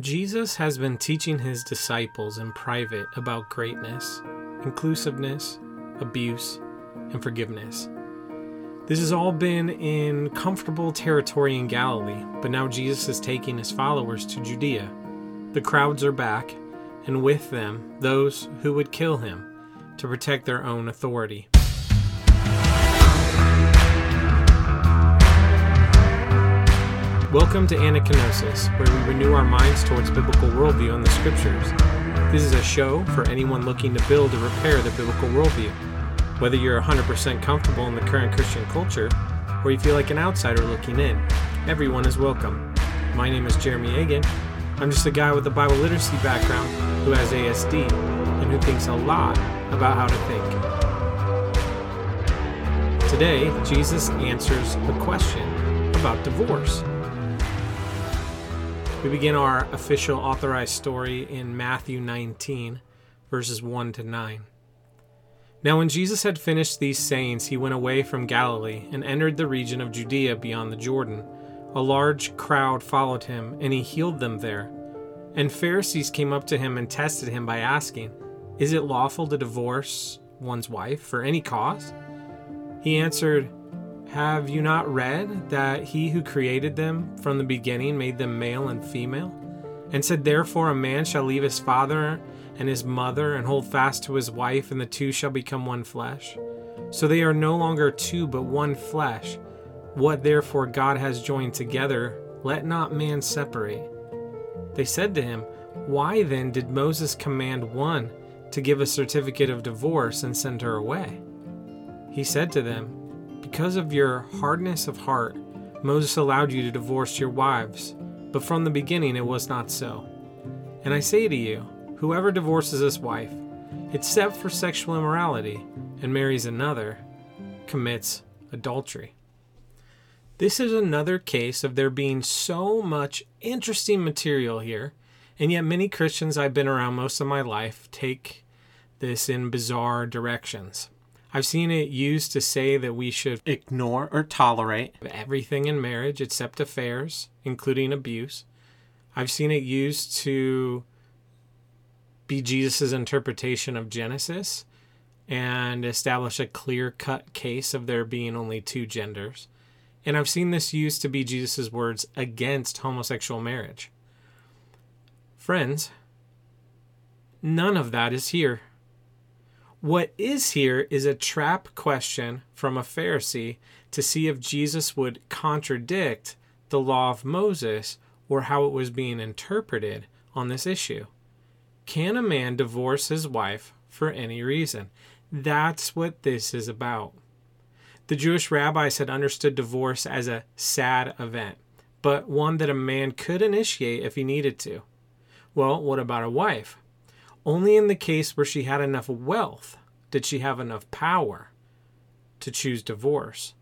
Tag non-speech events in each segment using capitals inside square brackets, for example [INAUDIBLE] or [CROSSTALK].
Jesus has been teaching his disciples in private about greatness, inclusiveness, abuse, and forgiveness. This has all been in comfortable territory in Galilee, but now Jesus is taking his followers to Judea. The crowds are back, and with them, those who would kill him to protect their own authority. Welcome to Anakinosis, where we renew our minds towards biblical worldview and the scriptures. This is a show for anyone looking to build or repair the biblical worldview. Whether you're 100% comfortable in the current Christian culture, or you feel like an outsider looking in, everyone is welcome. My name is Jeremy Agan. I'm just a guy with a Bible literacy background who has ASD and who thinks a lot about how to think. Today, Jesus answers a question about divorce. We begin our official authorized story in Matthew 19, verses 1 to 9. Now, when Jesus had finished these sayings, he went away from Galilee and entered the region of Judea beyond the Jordan. A large crowd followed him, and he healed them there. And Pharisees came up to him and tested him by asking, Is it lawful to divorce one's wife for any cause? He answered, have you not read that he who created them from the beginning made them male and female? And said, Therefore, a man shall leave his father and his mother and hold fast to his wife, and the two shall become one flesh. So they are no longer two, but one flesh. What therefore God has joined together, let not man separate. They said to him, Why then did Moses command one to give a certificate of divorce and send her away? He said to them, because of your hardness of heart, Moses allowed you to divorce your wives, but from the beginning it was not so. And I say to you, whoever divorces his wife, except for sexual immorality, and marries another, commits adultery. This is another case of there being so much interesting material here, and yet many Christians I've been around most of my life take this in bizarre directions. I've seen it used to say that we should ignore or tolerate everything in marriage except affairs, including abuse. I've seen it used to be Jesus' interpretation of Genesis and establish a clear cut case of there being only two genders. And I've seen this used to be Jesus' words against homosexual marriage. Friends, none of that is here. What is here is a trap question from a Pharisee to see if Jesus would contradict the law of Moses or how it was being interpreted on this issue. Can a man divorce his wife for any reason? That's what this is about. The Jewish rabbis had understood divorce as a sad event, but one that a man could initiate if he needed to. Well, what about a wife? Only in the case where she had enough wealth did she have enough power to choose divorce.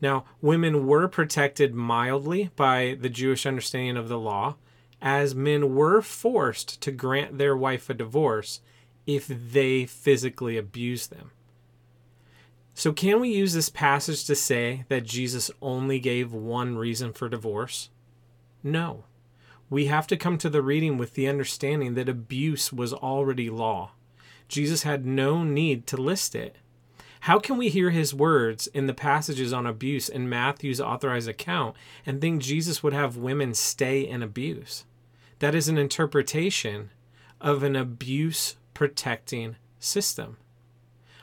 Now, women were protected mildly by the Jewish understanding of the law, as men were forced to grant their wife a divorce if they physically abused them. So, can we use this passage to say that Jesus only gave one reason for divorce? No we have to come to the reading with the understanding that abuse was already law. Jesus had no need to list it. How can we hear his words in the passages on abuse in Matthew's authorized account and think Jesus would have women stay in abuse? That is an interpretation of an abuse protecting system.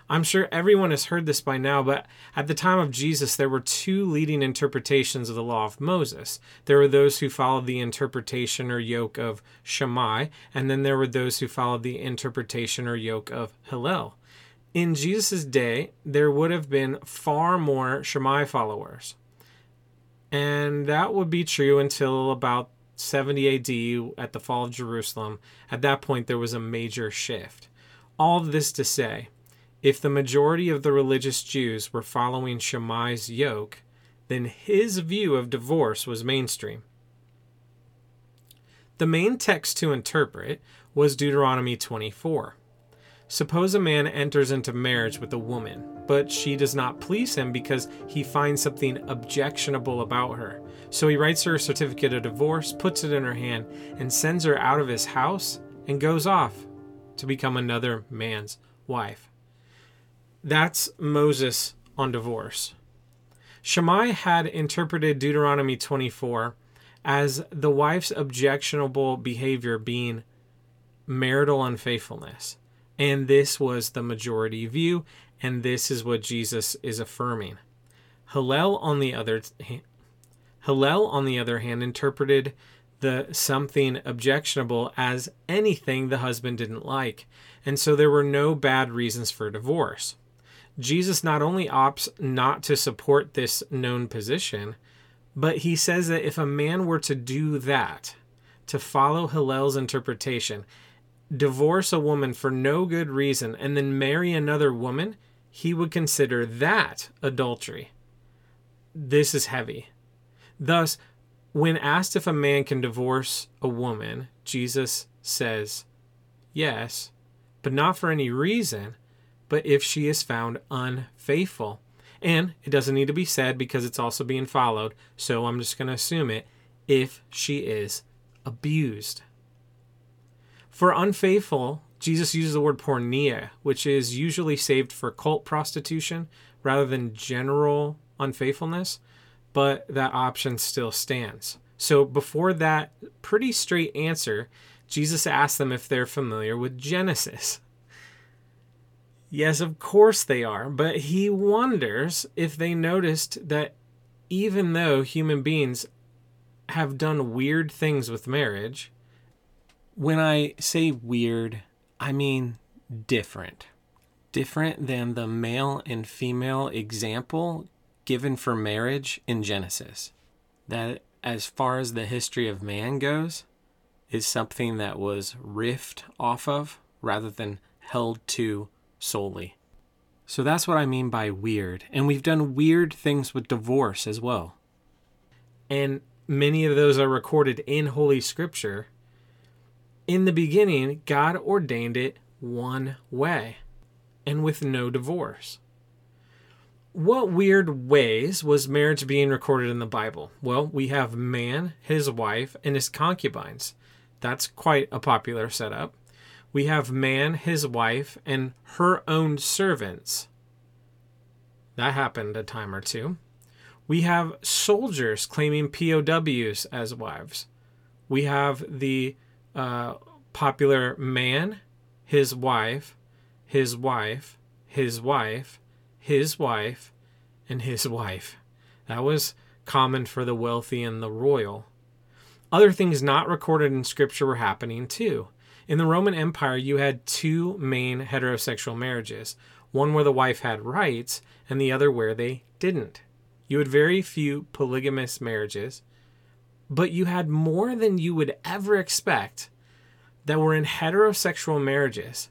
I'm sure everyone has heard this by now, but at the time of Jesus, there were two leading interpretations of the law of Moses. There were those who followed the interpretation or yoke of Shammai, and then there were those who followed the interpretation or yoke of Hillel. In Jesus' day, there would have been far more Shammai followers. And that would be true until about 70 AD at the fall of Jerusalem. At that point, there was a major shift. All this to say, if the majority of the religious Jews were following Shammai's yoke, then his view of divorce was mainstream. The main text to interpret was Deuteronomy 24. Suppose a man enters into marriage with a woman, but she does not please him because he finds something objectionable about her. So he writes her a certificate of divorce, puts it in her hand, and sends her out of his house and goes off to become another man's wife. That's Moses on divorce. Shammai had interpreted Deuteronomy 24 as the wife's objectionable behavior being marital unfaithfulness. And this was the majority view, and this is what Jesus is affirming. Hillel, on the other Hillel, on the other hand, interpreted the something objectionable as anything the husband didn't like, and so there were no bad reasons for divorce. Jesus not only opts not to support this known position, but he says that if a man were to do that, to follow Hillel's interpretation, divorce a woman for no good reason, and then marry another woman, he would consider that adultery. This is heavy. Thus, when asked if a man can divorce a woman, Jesus says, yes, but not for any reason, but if she is found unfaithful. And it doesn't need to be said because it's also being followed, so I'm just going to assume it if she is abused. For unfaithful, Jesus uses the word porneia, which is usually saved for cult prostitution rather than general unfaithfulness but that option still stands. So before that pretty straight answer, Jesus asks them if they're familiar with Genesis. Yes, of course they are, but he wonders if they noticed that even though human beings have done weird things with marriage, when I say weird, I mean different. Different than the male and female example given for marriage in Genesis. That, as far as the history of man goes, is something that was riffed off of rather than held to solely. So that's what I mean by weird. And we've done weird things with divorce as well. And many of those are recorded in Holy Scripture. In the beginning, God ordained it one way and with no divorce what weird ways was marriage being recorded in the Bible? Well, we have man, his wife, and his concubines. That's quite a popular setup. We have man, his wife, and her own servants. That happened a time or two. We have soldiers claiming POWs as wives. We have the uh, popular man, his wife, his wife, his wife, his wife, and his wife. That was common for the wealthy and the royal. Other things not recorded in Scripture were happening too. In the Roman Empire, you had two main heterosexual marriages one where the wife had rights, and the other where they didn't. You had very few polygamous marriages, but you had more than you would ever expect that were in heterosexual marriages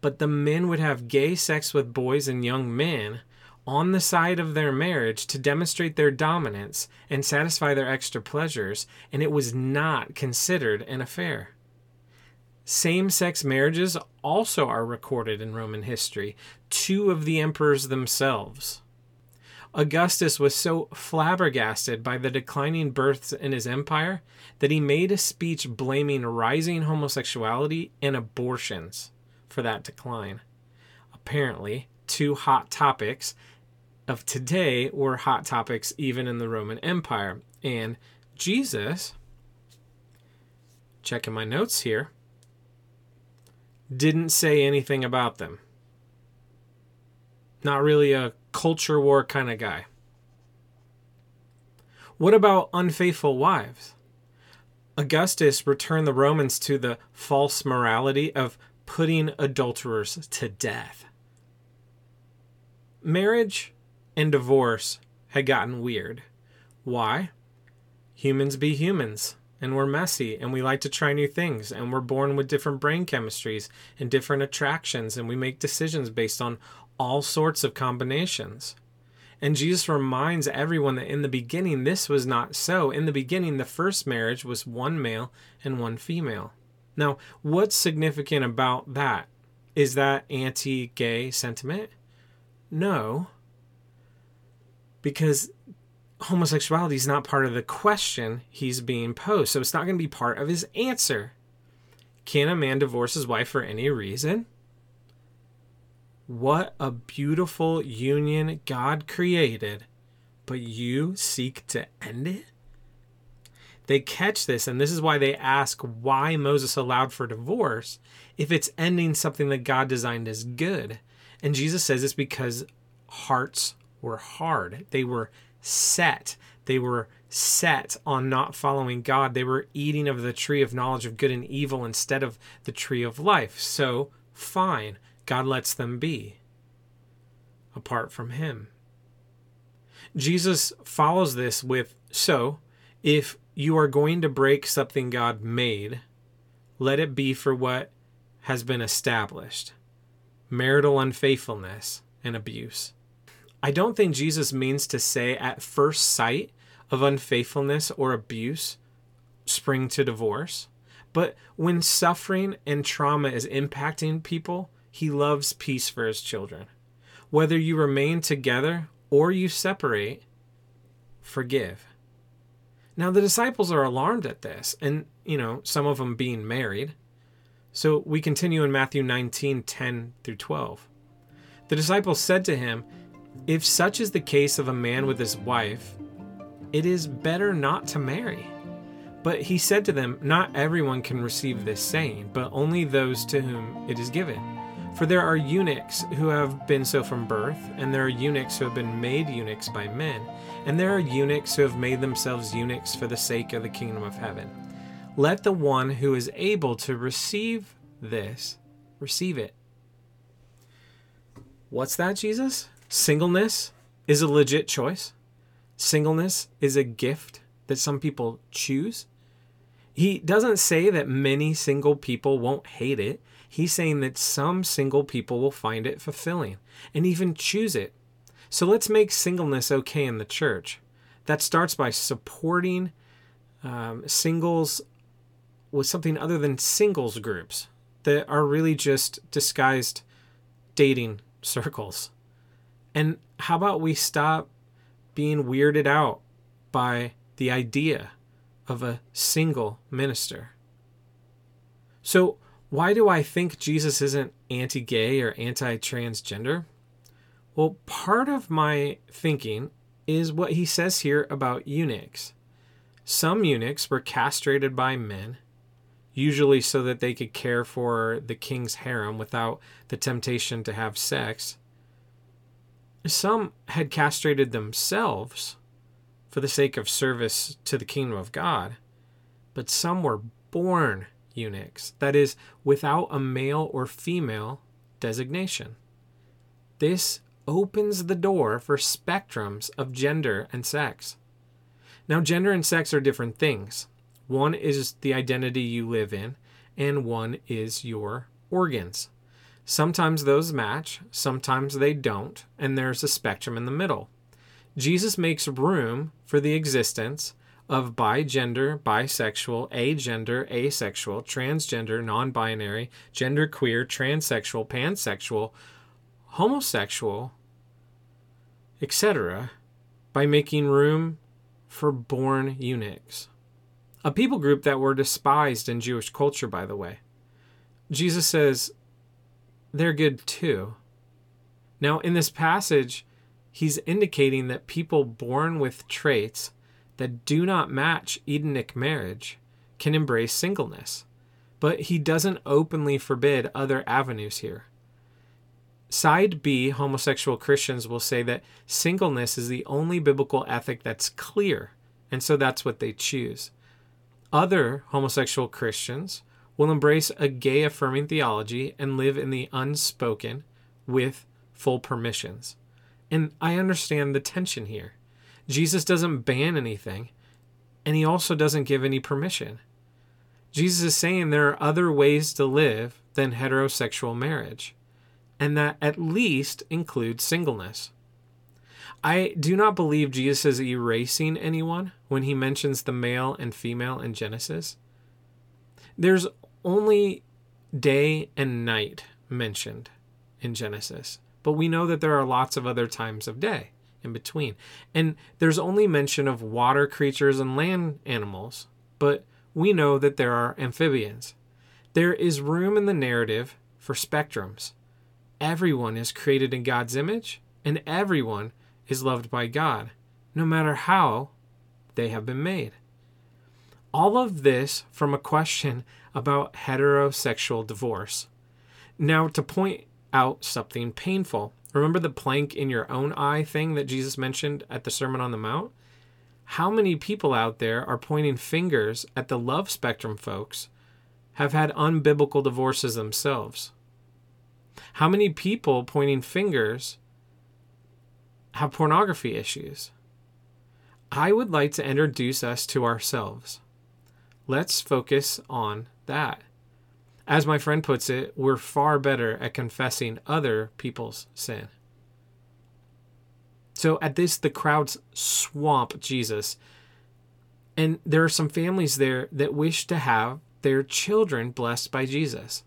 but the men would have gay sex with boys and young men on the side of their marriage to demonstrate their dominance and satisfy their extra pleasures, and it was not considered an affair. Same sex marriages also are recorded in Roman history, two of the emperors themselves. Augustus was so flabbergasted by the declining births in his empire that he made a speech blaming rising homosexuality and abortions for that decline. Apparently, two hot topics of today were hot topics even in the Roman Empire. And Jesus, checking my notes here, didn't say anything about them. Not really a culture war kind of guy. What about unfaithful wives? Augustus returned the Romans to the false morality of putting adulterers to death. Marriage and divorce had gotten weird. Why? Humans be humans, and we're messy, and we like to try new things, and we're born with different brain chemistries and different attractions, and we make decisions based on all sorts of combinations. And Jesus reminds everyone that in the beginning, this was not so. In the beginning, the first marriage was one male and one female. Now, what's significant about that? Is that anti gay sentiment? No. Because homosexuality is not part of the question he's being posed. So it's not going to be part of his answer. Can a man divorce his wife for any reason? What a beautiful union God created, but you seek to end it? They catch this, and this is why they ask why Moses allowed for divorce if it's ending something that God designed as good. And Jesus says it's because hearts were hard. They were set. They were set on not following God. They were eating of the tree of knowledge of good and evil instead of the tree of life. So, fine, God lets them be apart from Him. Jesus follows this with So, if you are going to break something God made, let it be for what has been established marital unfaithfulness and abuse. I don't think Jesus means to say at first sight of unfaithfulness or abuse spring to divorce. But when suffering and trauma is impacting people, he loves peace for his children. Whether you remain together or you separate, forgive. Now, the disciples are alarmed at this, and, you know, some of them being married. So we continue in Matthew 19 10 through 12. The disciples said to him, If such is the case of a man with his wife, it is better not to marry. But he said to them, Not everyone can receive this saying, but only those to whom it is given. For there are eunuchs who have been so from birth, and there are eunuchs who have been made eunuchs by men, and there are eunuchs who have made themselves eunuchs for the sake of the kingdom of heaven. Let the one who is able to receive this receive it. What's that, Jesus? Singleness is a legit choice. Singleness is a gift that some people choose. He doesn't say that many single people won't hate it. He's saying that some single people will find it fulfilling and even choose it. So let's make singleness okay in the church. That starts by supporting um, singles with something other than singles groups that are really just disguised dating [LAUGHS] circles. And how about we stop being weirded out by the idea of a single minister? So, why do I think Jesus isn't anti gay or anti transgender? Well, part of my thinking is what he says here about eunuchs. Some eunuchs were castrated by men usually so that they could care for the king's harem without the temptation to have sex. Some had castrated themselves for the sake of service to the kingdom of God, but some were born eunuchs, that is, without a male or female designation. This opens the door for spectrums of gender and sex. Now, gender and sex are different things. One is the identity you live in, and one is your organs. Sometimes those match, sometimes they don't, and there's a spectrum in the middle. Jesus makes room for the existence of bigender, bisexual, agender, asexual, transgender, non binary, genderqueer, transsexual, pansexual, homosexual, etc., by making room for born eunuchs a people group that were despised in Jewish culture, by the way. Jesus says they're good too. Now, in this passage, he's indicating that people born with traits that do not match Edenic marriage can embrace singleness, but he doesn't openly forbid other avenues here. Side B, homosexual Christians will say that singleness is the only biblical ethic that's clear, and so that's what they choose. Other homosexual Christians will embrace a gay affirming theology and live in the unspoken with full permissions. And I understand the tension here. Jesus doesn't ban anything, and he also doesn't give any permission. Jesus is saying there are other ways to live than heterosexual marriage, and that at least includes singleness. I do not believe Jesus is erasing anyone when he mentions the male and female in Genesis. There's only day and night mentioned in Genesis, but we know that there are lots of other times of day in between. And there's only mention of water creatures and land animals, but we know that there are amphibians. There is room in the narrative for spectrums. Everyone is created in God's image, and everyone is loved by God, no matter how they have been made. All of this from a question about heterosexual divorce. Now, to point out something painful, remember the plank in your own eye thing that Jesus mentioned at the Sermon on the Mount? How many people out there are pointing fingers at the love spectrum folks have had unbiblical divorces themselves? How many people pointing fingers have pornography issues? I would like to introduce us to ourselves. Let's focus on that. As my friend puts it, we're far better at confessing other people's sin. So at this, the crowds swamp Jesus. And there are some families there that wish to have their children blessed by Jesus.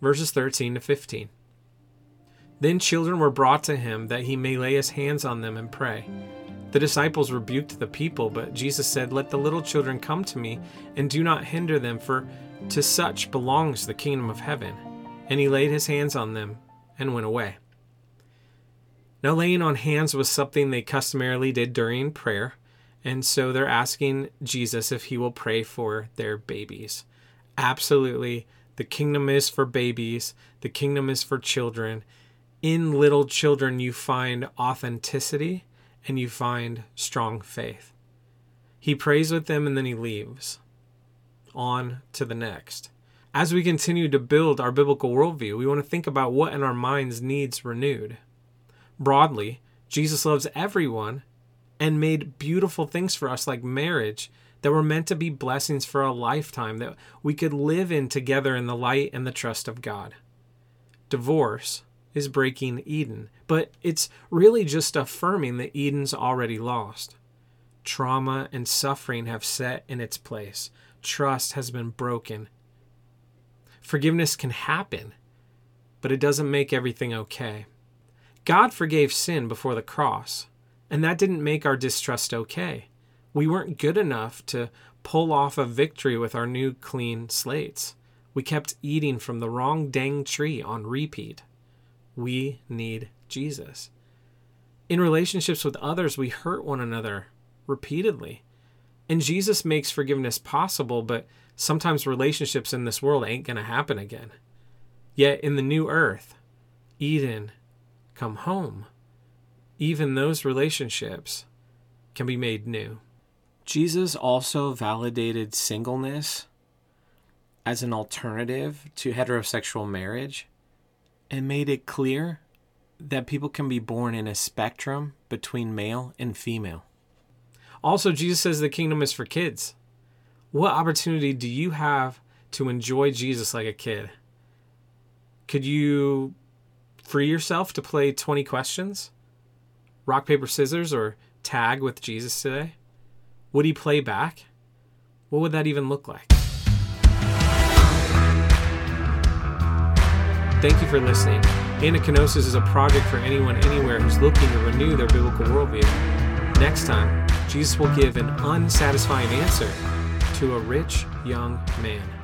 Verses 13 to 15. Then children were brought to him that he may lay his hands on them and pray. The disciples rebuked the people, but Jesus said, Let the little children come to me, and do not hinder them, for to such belongs the kingdom of heaven. And he laid his hands on them and went away. Now, laying on hands was something they customarily did during prayer, and so they're asking Jesus if he will pray for their babies. Absolutely. The kingdom is for babies, the kingdom is for children. In little children, you find authenticity and you find strong faith. He prays with them and then he leaves. On to the next. As we continue to build our biblical worldview, we want to think about what in our minds needs renewed. Broadly, Jesus loves everyone and made beautiful things for us like marriage that were meant to be blessings for a lifetime that we could live in together in the light and the trust of God. Divorce is breaking Eden, but it's really just affirming that Eden's already lost. Trauma and suffering have set in its place, trust has been broken. Forgiveness can happen, but it doesn't make everything okay. God forgave sin before the cross, and that didn't make our distrust okay. We weren't good enough to pull off a victory with our new clean slates. We kept eating from the wrong dang tree on repeat. We need Jesus. In relationships with others, we hurt one another repeatedly. And Jesus makes forgiveness possible, but sometimes relationships in this world ain't going to happen again. Yet in the new earth, Eden, come home, even those relationships can be made new. Jesus also validated singleness as an alternative to heterosexual marriage and made it clear that people can be born in a spectrum between male and female. Also, Jesus says the kingdom is for kids. What opportunity do you have to enjoy Jesus like a kid? Could you free yourself to play 20 questions? Rock, paper, scissors, or tag with Jesus today? Would he play back? What would that even look like? Thank you for listening. Anakinosis is a project for anyone anywhere who's looking to renew their biblical worldview. Next time, Jesus will give an unsatisfying answer to a rich young man.